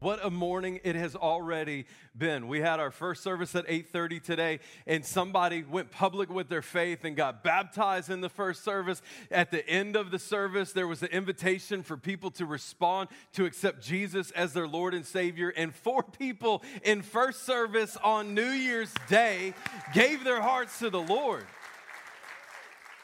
What a morning it has already been. We had our first service at 8:30 today and somebody went public with their faith and got baptized in the first service. At the end of the service there was an invitation for people to respond to accept Jesus as their Lord and Savior and four people in first service on New Year's Day gave their hearts to the Lord.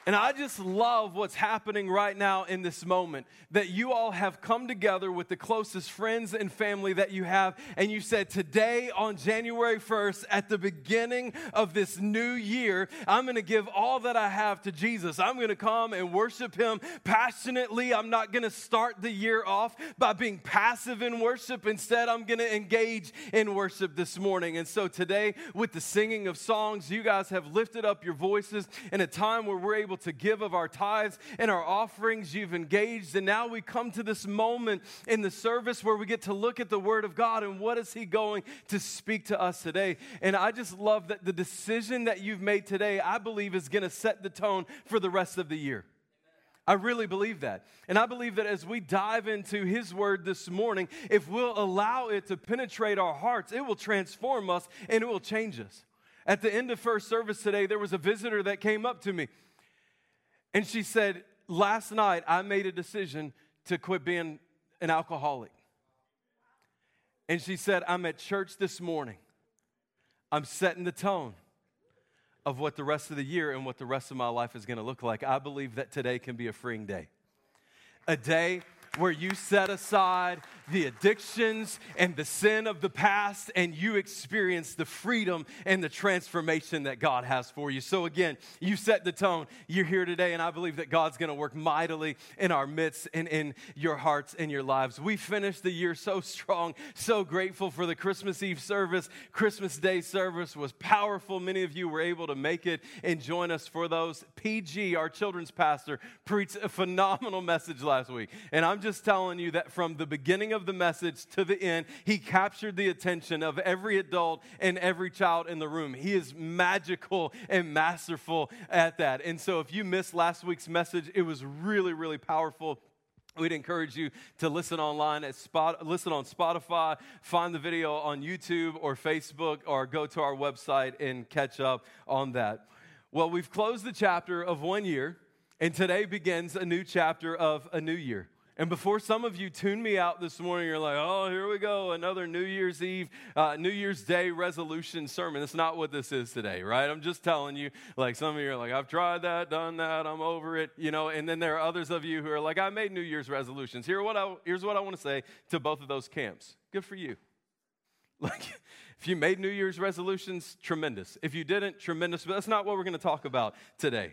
And I just love what's happening right now in this moment that you all have come together with the closest friends and family that you have, and you said, Today on January 1st, at the beginning of this new year, I'm gonna give all that I have to Jesus. I'm gonna come and worship Him passionately. I'm not gonna start the year off by being passive in worship. Instead, I'm gonna engage in worship this morning. And so today, with the singing of songs, you guys have lifted up your voices in a time where we're able able to give of our tithes and our offerings. You've engaged. And now we come to this moment in the service where we get to look at the Word of God and what is He going to speak to us today. And I just love that the decision that you've made today, I believe, is going to set the tone for the rest of the year. I really believe that. And I believe that as we dive into His Word this morning, if we'll allow it to penetrate our hearts, it will transform us and it will change us. At the end of first service today, there was a visitor that came up to me and she said, Last night I made a decision to quit being an alcoholic. And she said, I'm at church this morning. I'm setting the tone of what the rest of the year and what the rest of my life is going to look like. I believe that today can be a freeing day. A day where you set aside the addictions and the sin of the past and you experience the freedom and the transformation that God has for you. So, again, you set the tone. You're here today, and I believe that God's going to work mightily in our midst and in your hearts and your lives. We finished the year so strong, so grateful for the Christmas Eve service. Christmas Day service was powerful. Many of you were able to make it and join us for those. PG, our children's pastor, preached a phenomenal message last week. And I'm just telling you that from the beginning of the message to the end, he captured the attention of every adult and every child in the room. He is magical and masterful at that. And so if you missed last week's message, it was really, really powerful. We'd encourage you to listen online at spot, listen on Spotify, find the video on YouTube or Facebook, or go to our website and catch up on that. Well, we've closed the chapter of one year, and today begins a new chapter of a new year. And before some of you tune me out this morning, you're like, oh, here we go, another New Year's Eve, uh, New Year's Day resolution sermon. That's not what this is today, right? I'm just telling you, like, some of you are like, I've tried that, done that, I'm over it, you know, and then there are others of you who are like, I made New Year's resolutions. Here what I, here's what I want to say to both of those camps. Good for you. Like, if you made New Year's resolutions, tremendous. If you didn't, tremendous. But that's not what we're going to talk about today.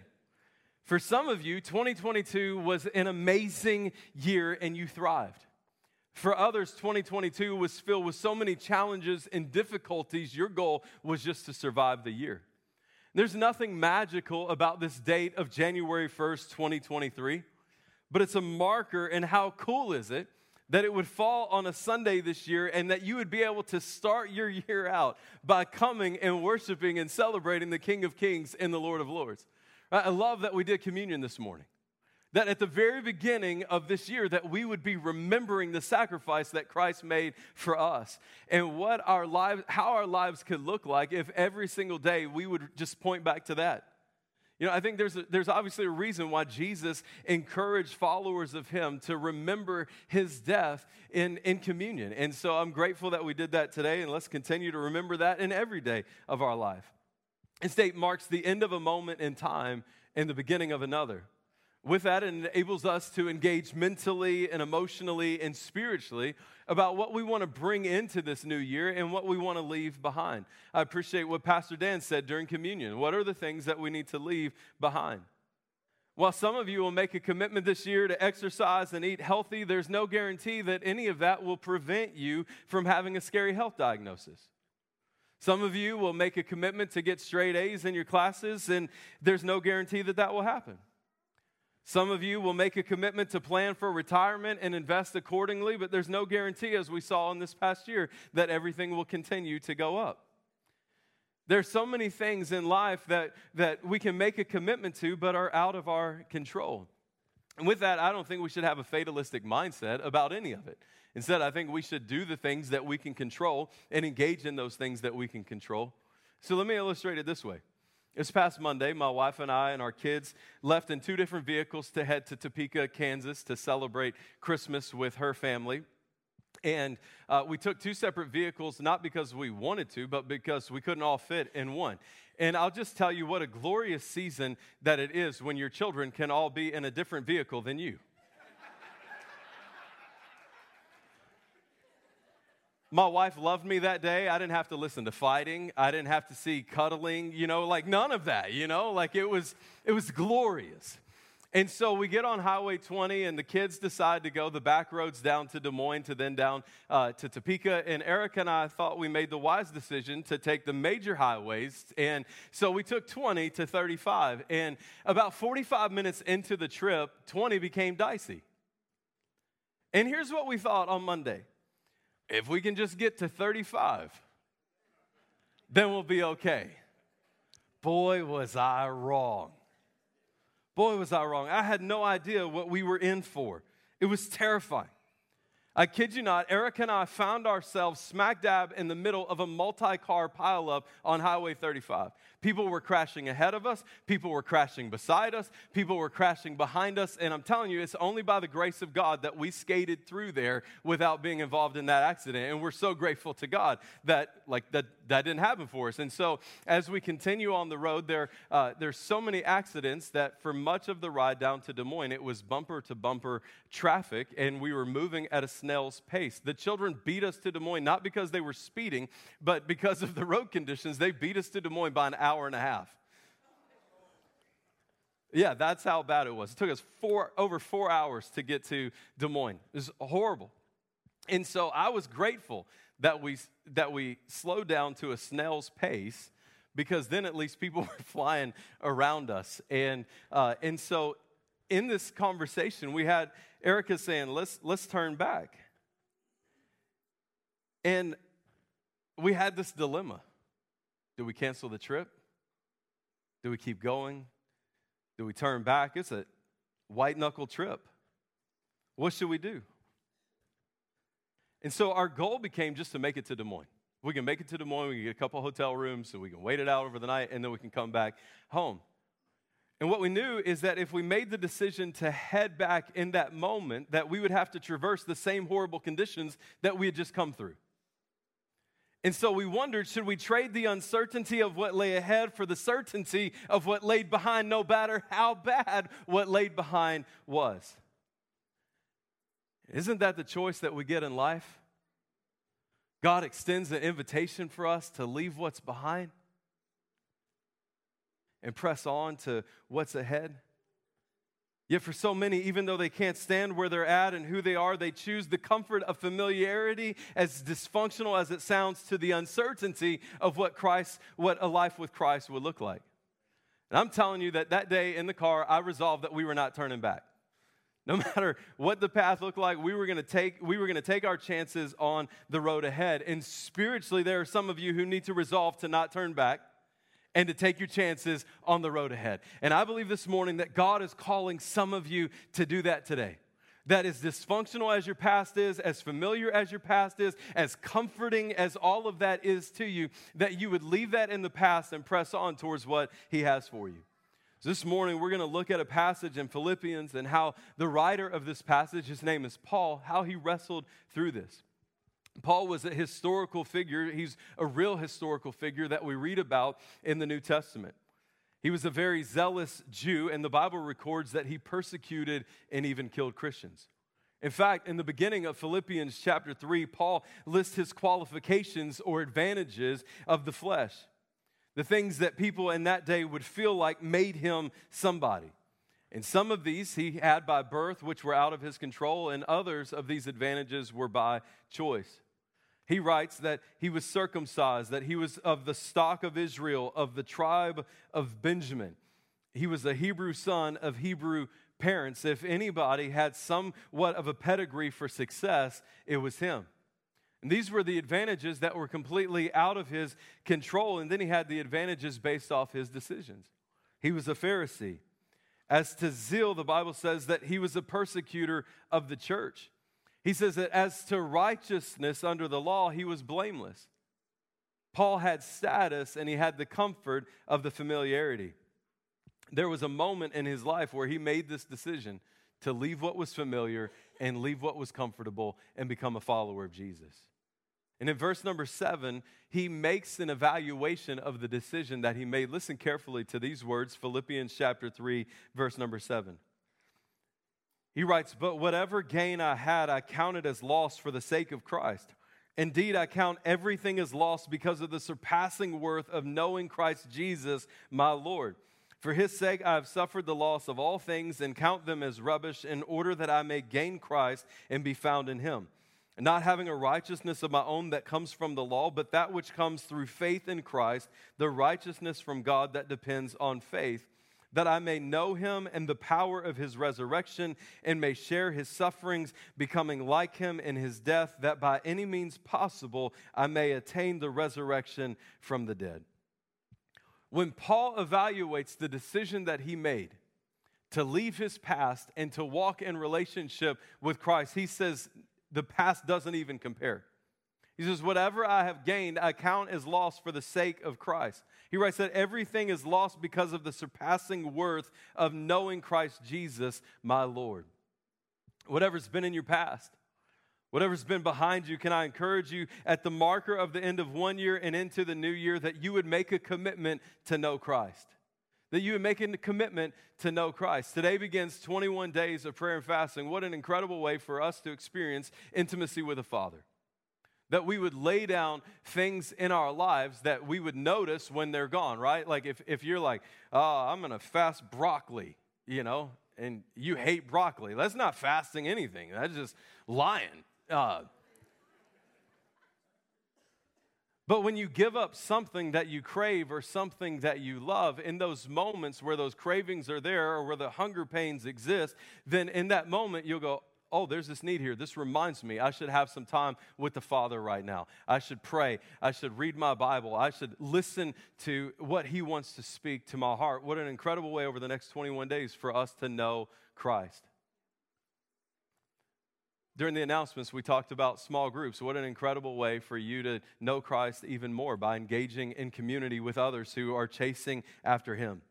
For some of you, 2022 was an amazing year and you thrived. For others, 2022 was filled with so many challenges and difficulties, your goal was just to survive the year. There's nothing magical about this date of January 1st, 2023, but it's a marker, and how cool is it that it would fall on a Sunday this year and that you would be able to start your year out by coming and worshiping and celebrating the King of Kings and the Lord of Lords. I love that we did communion this morning. That at the very beginning of this year that we would be remembering the sacrifice that Christ made for us and what our lives how our lives could look like if every single day we would just point back to that. You know, I think there's, a, there's obviously a reason why Jesus encouraged followers of him to remember his death in, in communion. And so I'm grateful that we did that today, and let's continue to remember that in every day of our life. This date marks the end of a moment in time and the beginning of another. With that, it enables us to engage mentally and emotionally and spiritually about what we want to bring into this new year and what we want to leave behind. I appreciate what Pastor Dan said during communion. What are the things that we need to leave behind? While some of you will make a commitment this year to exercise and eat healthy, there's no guarantee that any of that will prevent you from having a scary health diagnosis. Some of you will make a commitment to get straight A's in your classes, and there's no guarantee that that will happen. Some of you will make a commitment to plan for retirement and invest accordingly, but there's no guarantee, as we saw in this past year, that everything will continue to go up. There's so many things in life that, that we can make a commitment to, but are out of our control. And with that, I don't think we should have a fatalistic mindset about any of it. Instead, I think we should do the things that we can control and engage in those things that we can control. So let me illustrate it this way. This past Monday, my wife and I and our kids left in two different vehicles to head to Topeka, Kansas to celebrate Christmas with her family. And uh, we took two separate vehicles, not because we wanted to, but because we couldn't all fit in one. And I'll just tell you what a glorious season that it is when your children can all be in a different vehicle than you. My wife loved me that day. I didn't have to listen to fighting. I didn't have to see cuddling, you know, like none of that, you know? Like it was it was glorious. And so we get on Highway 20, and the kids decide to go the back roads down to Des Moines to then down uh, to Topeka. And Erica and I thought we made the wise decision to take the major highways. And so we took 20 to 35. And about 45 minutes into the trip, 20 became dicey. And here's what we thought on Monday if we can just get to 35, then we'll be okay. Boy, was I wrong. Boy, was I wrong. I had no idea what we were in for. It was terrifying. I kid you not, Erica and I found ourselves smack dab in the middle of a multi car pileup on Highway 35. People were crashing ahead of us, people were crashing beside us, people were crashing behind us, and I'm telling you, it's only by the grace of God that we skated through there without being involved in that accident. And we're so grateful to God that like that that didn't happen for us. And so as we continue on the road, there uh, there's so many accidents that for much of the ride down to Des Moines, it was bumper to bumper traffic, and we were moving at a snail's pace. The children beat us to Des Moines not because they were speeding, but because of the road conditions. They beat us to Des Moines by an hour and a half. Yeah, that's how bad it was. It took us four, over four hours to get to Des Moines. It was horrible. And so I was grateful that we, that we slowed down to a snail's pace because then at least people were flying around us. And, uh, and so in this conversation, we had Erica saying, let's, let's turn back. And we had this dilemma. Do we cancel the trip? Do we keep going? Do we turn back? It's a white knuckle trip. What should we do? And so our goal became just to make it to Des Moines. We can make it to Des Moines, we can get a couple hotel rooms so we can wait it out over the night, and then we can come back home. And what we knew is that if we made the decision to head back in that moment, that we would have to traverse the same horrible conditions that we had just come through. And so we wondered should we trade the uncertainty of what lay ahead for the certainty of what laid behind, no matter how bad what laid behind was? Isn't that the choice that we get in life? God extends an invitation for us to leave what's behind and press on to what's ahead. Yet, for so many, even though they can't stand where they're at and who they are, they choose the comfort of familiarity, as dysfunctional as it sounds, to the uncertainty of what Christ, what a life with Christ would look like. And I'm telling you that that day in the car, I resolved that we were not turning back. No matter what the path looked like, we were going to take we were going to take our chances on the road ahead. And spiritually, there are some of you who need to resolve to not turn back and to take your chances on the road ahead. And I believe this morning that God is calling some of you to do that today. That as dysfunctional as your past is, as familiar as your past is, as comforting as all of that is to you, that you would leave that in the past and press on towards what He has for you. So this morning, we're going to look at a passage in Philippians and how the writer of this passage, his name is Paul, how he wrestled through this. Paul was a historical figure. He's a real historical figure that we read about in the New Testament. He was a very zealous Jew, and the Bible records that he persecuted and even killed Christians. In fact, in the beginning of Philippians chapter 3, Paul lists his qualifications or advantages of the flesh, the things that people in that day would feel like made him somebody. And some of these he had by birth, which were out of his control, and others of these advantages were by choice. He writes that he was circumcised, that he was of the stock of Israel, of the tribe of Benjamin. He was a Hebrew son of Hebrew parents. If anybody had somewhat of a pedigree for success, it was him. And these were the advantages that were completely out of his control. And then he had the advantages based off his decisions. He was a Pharisee. As to zeal, the Bible says that he was a persecutor of the church. He says that as to righteousness under the law, he was blameless. Paul had status and he had the comfort of the familiarity. There was a moment in his life where he made this decision to leave what was familiar and leave what was comfortable and become a follower of Jesus. And in verse number seven, he makes an evaluation of the decision that he made. Listen carefully to these words Philippians chapter 3, verse number seven. He writes, But whatever gain I had, I counted as loss for the sake of Christ. Indeed, I count everything as loss because of the surpassing worth of knowing Christ Jesus, my Lord. For his sake, I have suffered the loss of all things and count them as rubbish in order that I may gain Christ and be found in him. Not having a righteousness of my own that comes from the law, but that which comes through faith in Christ, the righteousness from God that depends on faith that I may know him and the power of his resurrection and may share his sufferings, becoming like him in his death, that by any means possible I may attain the resurrection from the dead. When Paul evaluates the decision that he made to leave his past and to walk in relationship with Christ, he says the past doesn't even compare. He says, Whatever I have gained, I count as loss for the sake of Christ. He writes that everything is lost because of the surpassing worth of knowing Christ Jesus, my Lord. Whatever's been in your past, whatever's been behind you, can I encourage you at the marker of the end of one year and into the new year that you would make a commitment to know Christ? That you would make a commitment to know Christ. Today begins 21 days of prayer and fasting. What an incredible way for us to experience intimacy with the Father that we would lay down things in our lives that we would notice when they're gone, right? Like if, if you're like, oh, I'm to fast broccoli, you know, and you hate broccoli, that's not fasting anything. That's just lying. Uh, but when you give up something that you crave or something that you love, in those moments where those cravings are there or where the hunger pains exist, then in that moment you'll go, oh, there's this need here. This reminds me I should have some time with the Father right now. I should pray. I should read my Bible. I should listen to what He wants to speak to my heart. What an incredible way over the next 21 days for us to know Christ. During the announcements, we talked about small groups. What an incredible way for you to know Christ even more by engaging in community with others who are chasing after Him.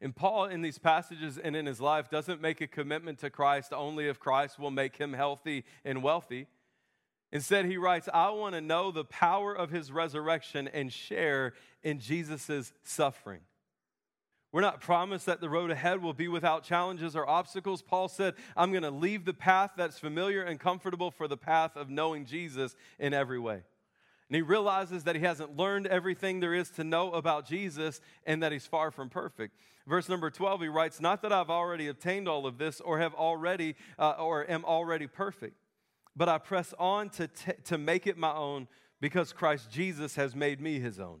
And Paul, in these passages and in his life, doesn't make a commitment to Christ only if Christ will make him healthy and wealthy. Instead, he writes, I want to know the power of his resurrection and share in Jesus' suffering. We're not promised that the road ahead will be without challenges or obstacles. Paul said, I'm going to leave the path that's familiar and comfortable for the path of knowing Jesus in every way. And he realizes that he hasn't learned everything there is to know about Jesus and that he's far from perfect. Verse number 12, he writes, Not that I've already obtained all of this or have already uh, or am already perfect, but I press on to, t- to make it my own because Christ Jesus has made me his own.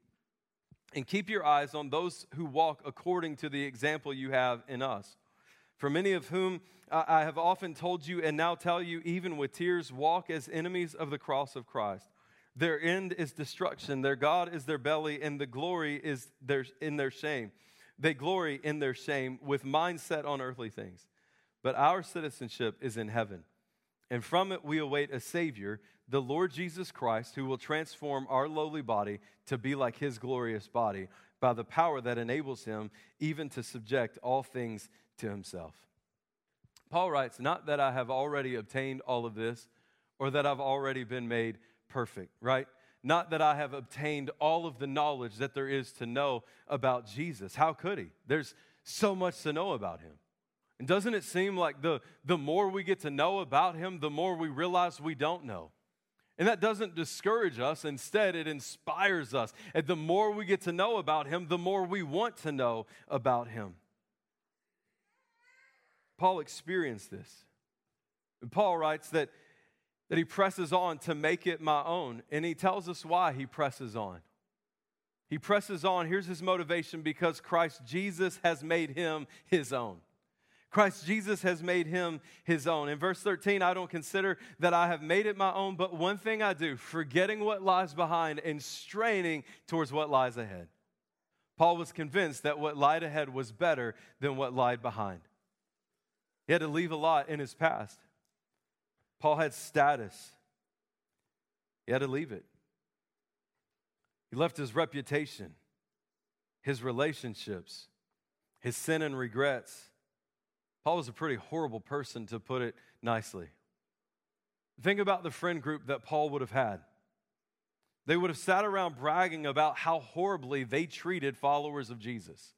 And keep your eyes on those who walk according to the example you have in us. For many of whom I have often told you and now tell you, even with tears, walk as enemies of the cross of Christ. Their end is destruction. Their God is their belly, and the glory is their, in their shame. They glory in their shame with mind set on earthly things. But our citizenship is in heaven. And from it we await a Savior, the Lord Jesus Christ, who will transform our lowly body to be like his glorious body by the power that enables him even to subject all things to himself. Paul writes, Not that I have already obtained all of this or that I've already been made perfect, right? not that I have obtained all of the knowledge that there is to know about Jesus. How could he? There's so much to know about him. And doesn't it seem like the, the more we get to know about him, the more we realize we don't know? And that doesn't discourage us. Instead, it inspires us. And the more we get to know about him, the more we want to know about him. Paul experienced this. And Paul writes that, that he presses on to make it my own. And he tells us why he presses on. He presses on. Here's his motivation because Christ Jesus has made him his own. Christ Jesus has made him his own. In verse 13, I don't consider that I have made it my own, but one thing I do, forgetting what lies behind and straining towards what lies ahead. Paul was convinced that what lied ahead was better than what lied behind. He had to leave a lot in his past. Paul had status, he had to leave it. He left his reputation, his relationships, his sin and regrets Paul was a pretty horrible person, to put it nicely. Think about the friend group that Paul would have had. They would have sat around bragging about how horribly they treated followers of Jesus.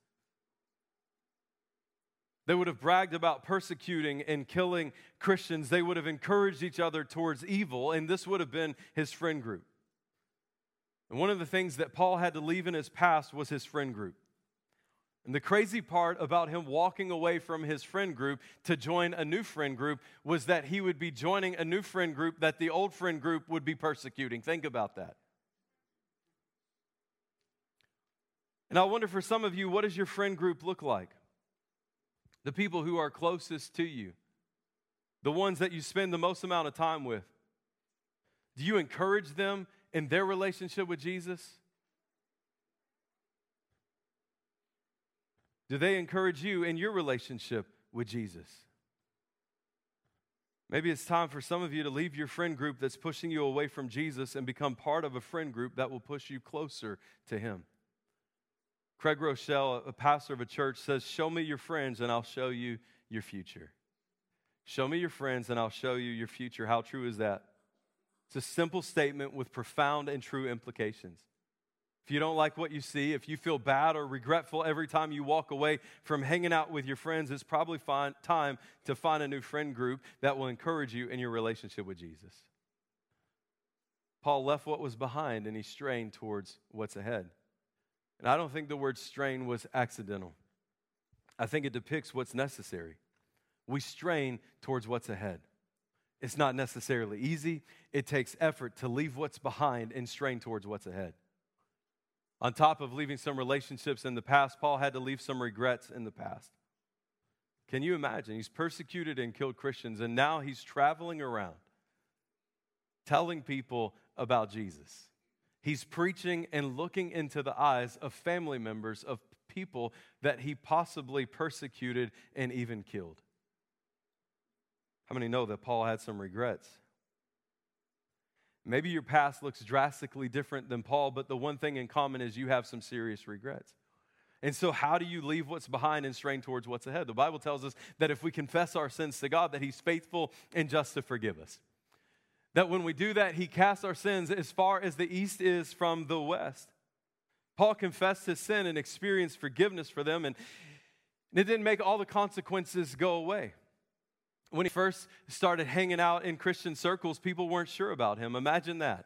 They would have bragged about persecuting and killing Christians. They would have encouraged each other towards evil, and this would have been his friend group. And one of the things that Paul had to leave in his past was his friend group. And the crazy part about him walking away from his friend group to join a new friend group was that he would be joining a new friend group that the old friend group would be persecuting. Think about that. And I wonder for some of you, what does your friend group look like? The people who are closest to you, the ones that you spend the most amount of time with. Do you encourage them in their relationship with Jesus? Do they encourage you in your relationship with Jesus? Maybe it's time for some of you to leave your friend group that's pushing you away from Jesus and become part of a friend group that will push you closer to Him. Craig Groeschel, a pastor of a church, says, Show me your friends and I'll show you your future. Show me your friends and I'll show you your future. How true is that? It's a simple statement with profound and true implications. If you don't like what you see, if you feel bad or regretful every time you walk away from hanging out with your friends, it's probably time to find a new friend group that will encourage you in your relationship with Jesus. Paul left what was behind and he strained towards what's ahead. And I don't think the word strain was accidental. I think it depicts what's necessary. We strain towards what's ahead. It's not necessarily easy, it takes effort to leave what's behind and strain towards what's ahead. On top of leaving some relationships in the past, Paul had to leave some regrets in the past. Can you imagine? He's persecuted and killed Christians, and now he's traveling around telling people about Jesus. He's preaching and looking into the eyes of family members of people that he possibly persecuted and even killed. How many know that Paul had some regrets? Maybe your past looks drastically different than Paul, but the one thing in common is you have some serious regrets. And so, how do you leave what's behind and strain towards what's ahead? The Bible tells us that if we confess our sins to God, that He's faithful and just to forgive us. That when we do that, He casts our sins as far as the east is from the west. Paul confessed his sin and experienced forgiveness for them, and it didn't make all the consequences go away when he first started hanging out in Christian circles, people weren't sure about him. Imagine that.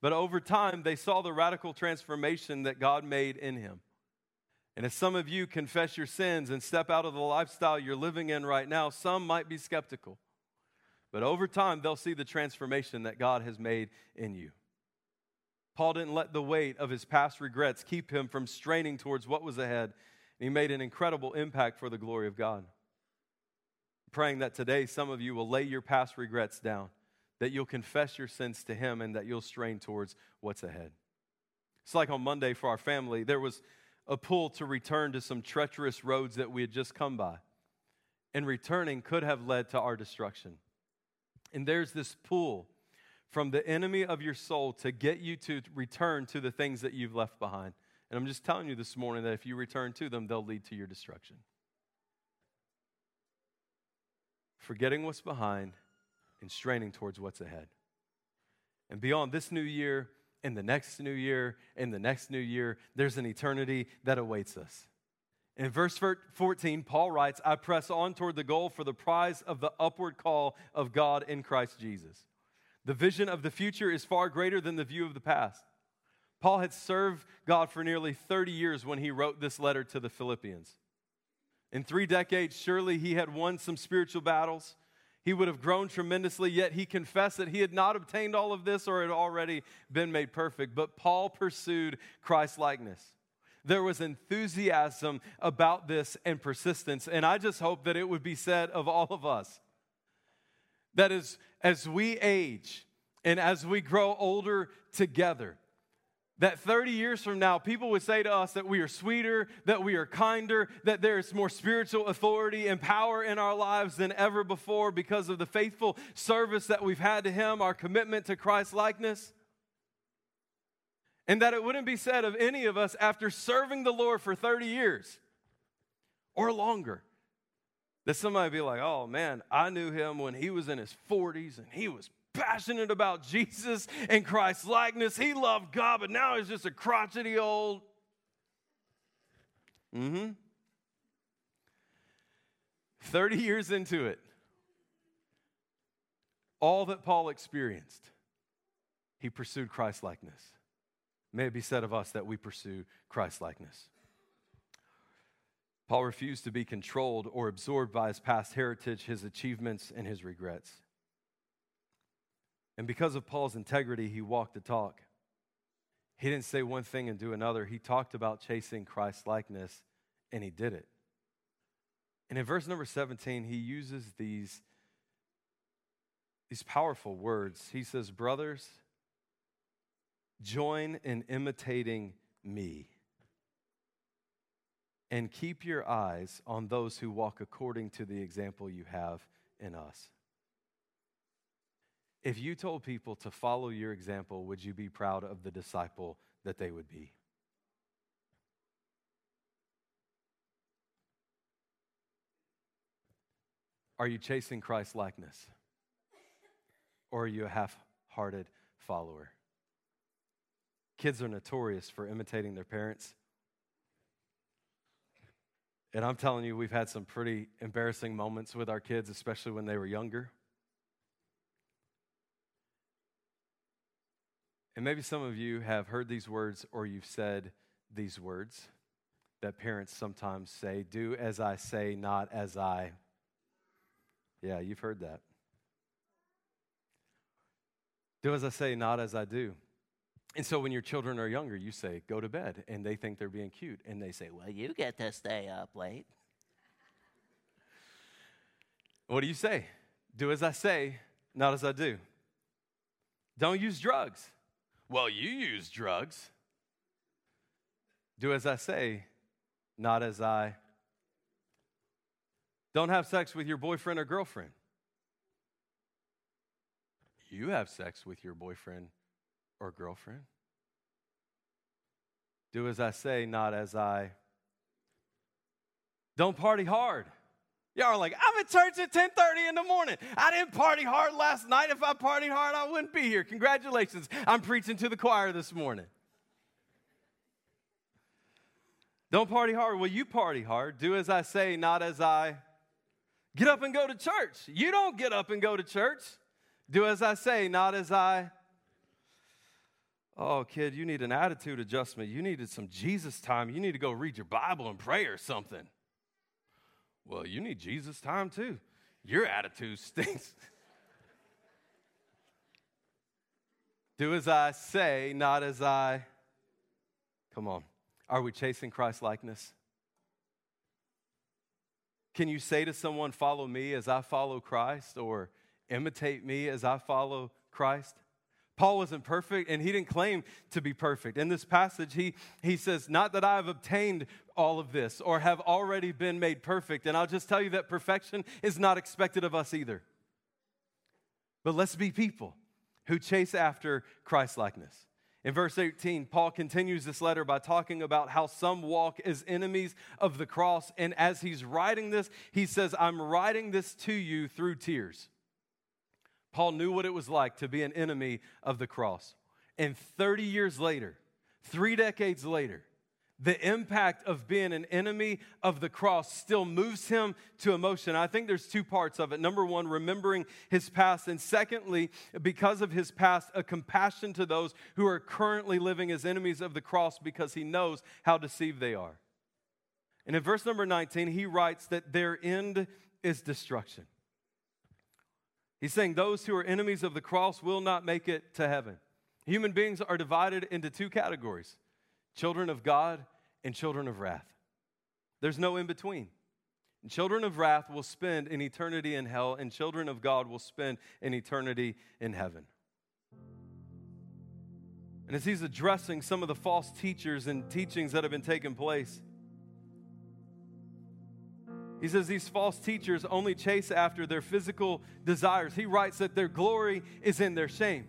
But over time, they saw the radical transformation that God made in him. And as some of you confess your sins and step out of the lifestyle you're living in right now, some might be skeptical. But over time, they'll see the transformation that God has made in you. Paul didn't let the weight of his past regrets keep him from straining towards what was ahead. He made an incredible impact for the glory of God praying that today some of you will lay your past regrets down, that you'll confess your sins to Him, and that you'll strain towards what's ahead. It's like on Monday for our family, there was a pull to return to some treacherous roads that we had just come by. And returning could have led to our destruction. And there's this pull from the enemy of your soul to get you to return to the things that you've left behind. And I'm just telling you this morning that if you return to them, they'll lead to your destruction forgetting what's behind and straining towards what's ahead. And beyond this new year, in the next new year, in the next new year, there's an eternity that awaits us. In verse 14, Paul writes, I press on toward the goal for the prize of the upward call of God in Christ Jesus. The vision of the future is far greater than the view of the past. Paul had served God for nearly 30 years when he wrote this letter to the Philippians. In three decades, surely he had won some spiritual battles. He would have grown tremendously, yet he confessed that he had not obtained all of this or had already been made perfect. But Paul pursued Christ likeness. There was enthusiasm about this and persistence. And I just hope that it would be said of all of us that as, as we age and as we grow older together, that 30 years from now, people would say to us that we are sweeter, that we are kinder, that there's more spiritual authority and power in our lives than ever before because of the faithful service that we've had to Him, our commitment to Christ likeness. And that it wouldn't be said of any of us after serving the Lord for 30 years or longer that somebody be like, oh man, I knew him when he was in his 40s and he was passionate about Jesus and Christ's likeness. He loved God, but now he's just a crotchety old. Mm hmm. 30 years into it, all that Paul experienced, he pursued Christ likeness. May it be said of us that we pursue Christ likeness. Paul refused to be controlled or absorbed by his past heritage, his achievements, and his regrets. And because of Paul's integrity, he walked the talk. He didn't say one thing and do another. He talked about chasing Christ likeness, and he did it. And in verse number 17, he uses these, these powerful words. He says, Brothers, join in imitating me, and keep your eyes on those who walk according to the example you have in us. If you told people to follow your example, would you be proud of the disciple that they would be? Are you chasing Christ likeness? Or are you a half hearted follower? Kids are notorious for imitating their parents. And I'm telling you, we've had some pretty embarrassing moments with our kids, especially when they were younger. And maybe some of you have heard these words or you've said these words that parents sometimes say do as I say, not as I. Yeah, you've heard that. Do as I say, not as I do. And so when your children are younger, you say, go to bed. And they think they're being cute. And they say, well, you get to stay up late. What do you say? Do as I say, not as I do. Don't use drugs. Well, you use drugs. Do as I say, not as I. Don't have sex with your boyfriend or girlfriend. You have sex with your boyfriend or girlfriend. Do as I say, not as I. Don't party hard. Y'all are like, I'm at church at 10:30 in the morning. I didn't party hard last night. If I partied hard, I wouldn't be here. Congratulations. I'm preaching to the choir this morning. Don't party hard. Well, you party hard. Do as I say, not as I. Get up and go to church. You don't get up and go to church. Do as I say, not as I. Oh, kid, you need an attitude adjustment. You needed some Jesus time. You need to go read your Bible and pray or something. Well, you need Jesus time too. Your attitude stinks. Do as I say, not as I. Come on. Are we chasing Christ likeness? Can you say to someone, Follow me as I follow Christ, or imitate me as I follow Christ? Paul wasn't perfect and he didn't claim to be perfect. In this passage, he, he says, Not that I have obtained all of this or have already been made perfect. And I'll just tell you that perfection is not expected of us either. But let's be people who chase after Christ likeness. In verse 18, Paul continues this letter by talking about how some walk as enemies of the cross. And as he's writing this, he says, I'm writing this to you through tears. Paul knew what it was like to be an enemy of the cross. And 30 years later, three decades later, the impact of being an enemy of the cross still moves him to emotion. I think there's two parts of it. Number one, remembering his past. And secondly, because of his past, a compassion to those who are currently living as enemies of the cross because he knows how deceived they are. And in verse number 19, he writes that their end is destruction. He's saying those who are enemies of the cross will not make it to heaven. Human beings are divided into two categories children of God and children of wrath. There's no in between. And children of wrath will spend an eternity in hell, and children of God will spend an eternity in heaven. And as he's addressing some of the false teachers and teachings that have been taking place, he says these false teachers only chase after their physical desires. He writes that their glory is in their shame.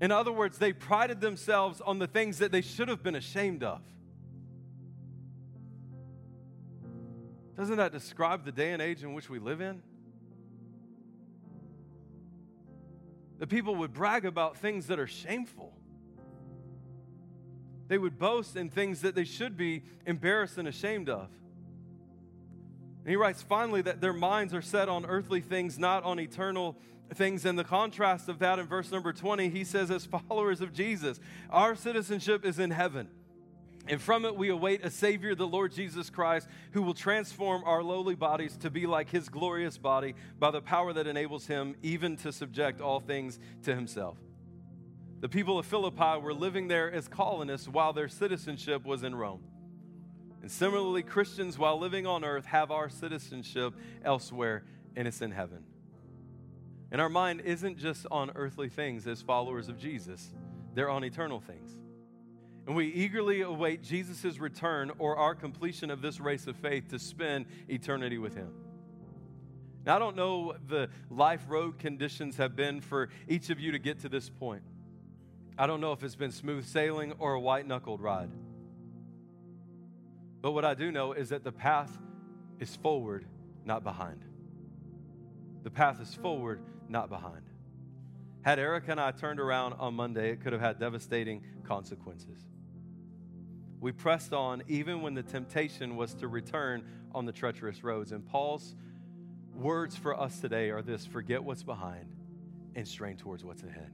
In other words, they prided themselves on the things that they should have been ashamed of. Doesn't that describe the day and age in which we live in? The people would brag about things that are shameful. They would boast in things that they should be embarrassed and ashamed of. And he writes finally that their minds are set on earthly things, not on eternal things. And the contrast of that in verse number 20, he says, as followers of Jesus, our citizenship is in heaven. And from it, we await a Savior, the Lord Jesus Christ, who will transform our lowly bodies to be like His glorious body by the power that enables Him even to subject all things to Himself. The people of Philippi were living there as colonists while their citizenship was in Rome. And similarly, Christians, while living on earth, have our citizenship elsewhere, and it's in heaven. And our mind isn't just on earthly things as followers of Jesus, they're on eternal things. And we eagerly await Jesus' return or our completion of this race of faith to spend eternity with Him. Now, I don't know what the life road conditions have been for each of you to get to this point. I don't know if it's been smooth sailing or a white knuckled ride. But what I do know is that the path is forward, not behind. The path is forward, not behind. Had Erica and I turned around on Monday, it could have had devastating consequences. We pressed on even when the temptation was to return on the treacherous roads. And Paul's words for us today are this forget what's behind and strain towards what's ahead.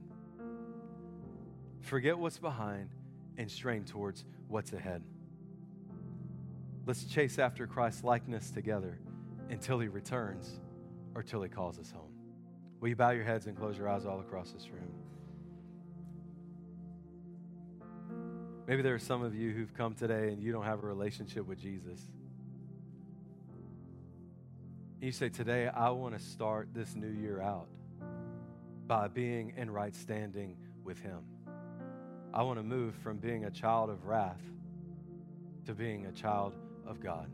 Forget what's behind and strain towards what's ahead. Let's chase after Christ's likeness together until he returns or till he calls us home. Will you bow your heads and close your eyes all across this room? Maybe there are some of you who've come today and you don't have a relationship with Jesus. You say, Today, I want to start this new year out by being in right standing with Him. I want to move from being a child of wrath to being a child of God.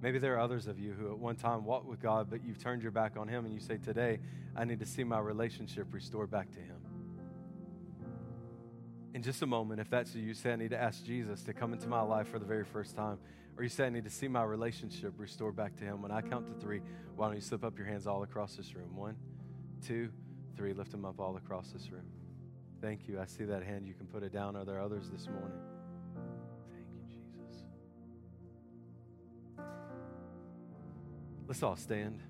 Maybe there are others of you who at one time walked with God, but you've turned your back on Him and you say, Today, I need to see my relationship restored back to Him. In just a moment, if that's you, you say, I need to ask Jesus to come into my life for the very first time, or you say, I need to see my relationship restored back to Him. When I count to three, why don't you slip up your hands all across this room? One, two, three. Lift them up all across this room. Thank you. I see that hand. You can put it down. Are there others this morning? Let's all stand.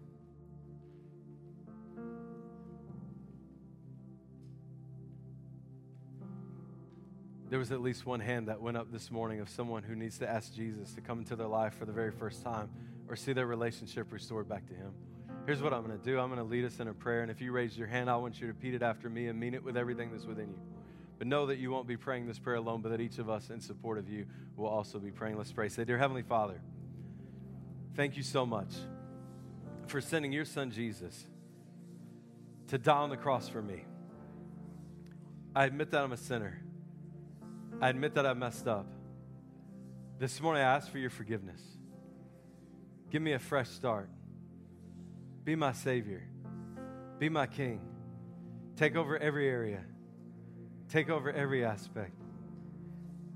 There was at least one hand that went up this morning of someone who needs to ask Jesus to come into their life for the very first time or see their relationship restored back to Him. Here's what I'm going to do I'm going to lead us in a prayer. And if you raise your hand, I want you to repeat it after me and mean it with everything that's within you. But know that you won't be praying this prayer alone, but that each of us, in support of you, will also be praying. Let's pray. Say, Dear Heavenly Father, thank you so much for sending your son Jesus to die on the cross for me. I admit that I'm a sinner. I admit that I messed up. This morning I ask for your forgiveness. Give me a fresh start. Be my Savior. Be my King. Take over every area. Take over every aspect.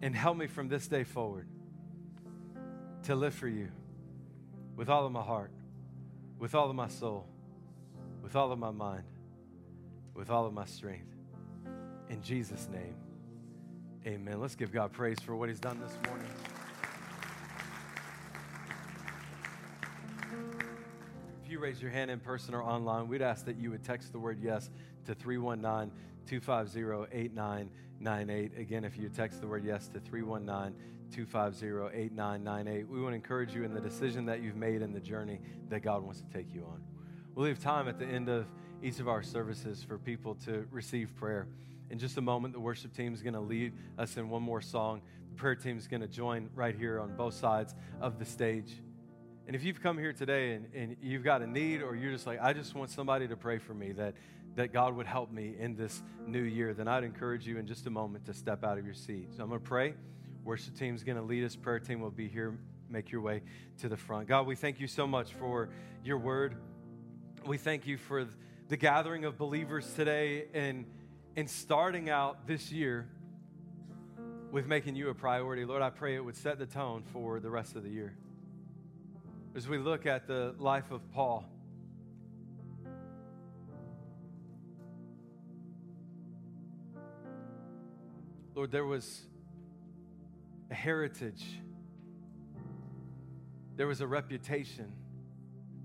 And help me from this day forward to live for you with all of my heart with all of my soul with all of my mind, with all of my strength. In Jesus' name, amen. Let's give God praise for what He's done this morning. If you raise your hand in person or online, we'd ask that you would text the word yes to 319 250 8998. Again, if you text the word yes to 319 250 8998, we want to encourage you in the decision that you've made in the journey that God wants to take you on. We'll leave time at the end of each of our services for people to receive prayer. In just a moment, the worship team is going to lead us in one more song. The prayer team is going to join right here on both sides of the stage. And if you've come here today and, and you've got a need, or you're just like, I just want somebody to pray for me that, that God would help me in this new year, then I'd encourage you in just a moment to step out of your seat. So I'm going to pray. Worship team's going to lead us. Prayer team will be here. Make your way to the front. God, we thank you so much for your word. We thank you for the gathering of believers today and, and starting out this year with making you a priority. Lord, I pray it would set the tone for the rest of the year. As we look at the life of Paul, Lord, there was a heritage, there was a reputation,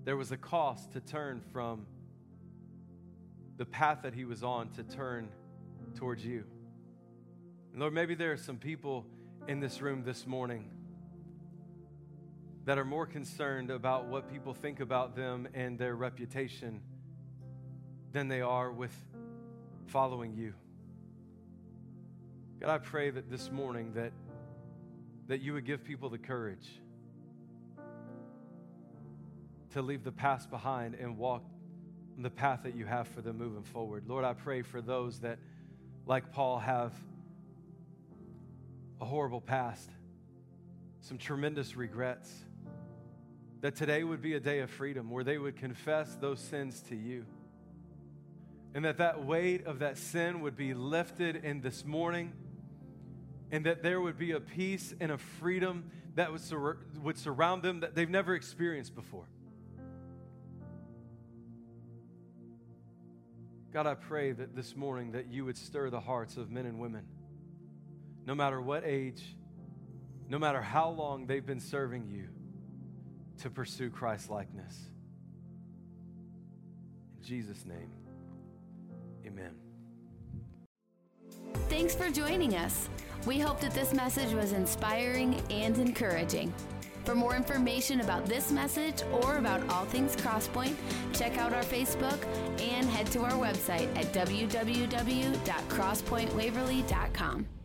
there was a cost to turn from the path that he was on to turn towards you. And Lord, maybe there are some people in this room this morning that are more concerned about what people think about them and their reputation than they are with following you. God, I pray that this morning that, that you would give people the courage to leave the past behind and walk the path that you have for them moving forward. Lord, I pray for those that, like Paul, have a horrible past, some tremendous regrets, that today would be a day of freedom where they would confess those sins to you. And that that weight of that sin would be lifted in this morning, and that there would be a peace and a freedom that would, sur- would surround them that they've never experienced before. God, I pray that this morning that you would stir the hearts of men and women, no matter what age, no matter how long they've been serving you, to pursue Christ likeness. In Jesus' name, amen. Thanks for joining us. We hope that this message was inspiring and encouraging. For more information about this message or about all things Crosspoint, check out our Facebook and head to our website at www.crosspointwaverly.com.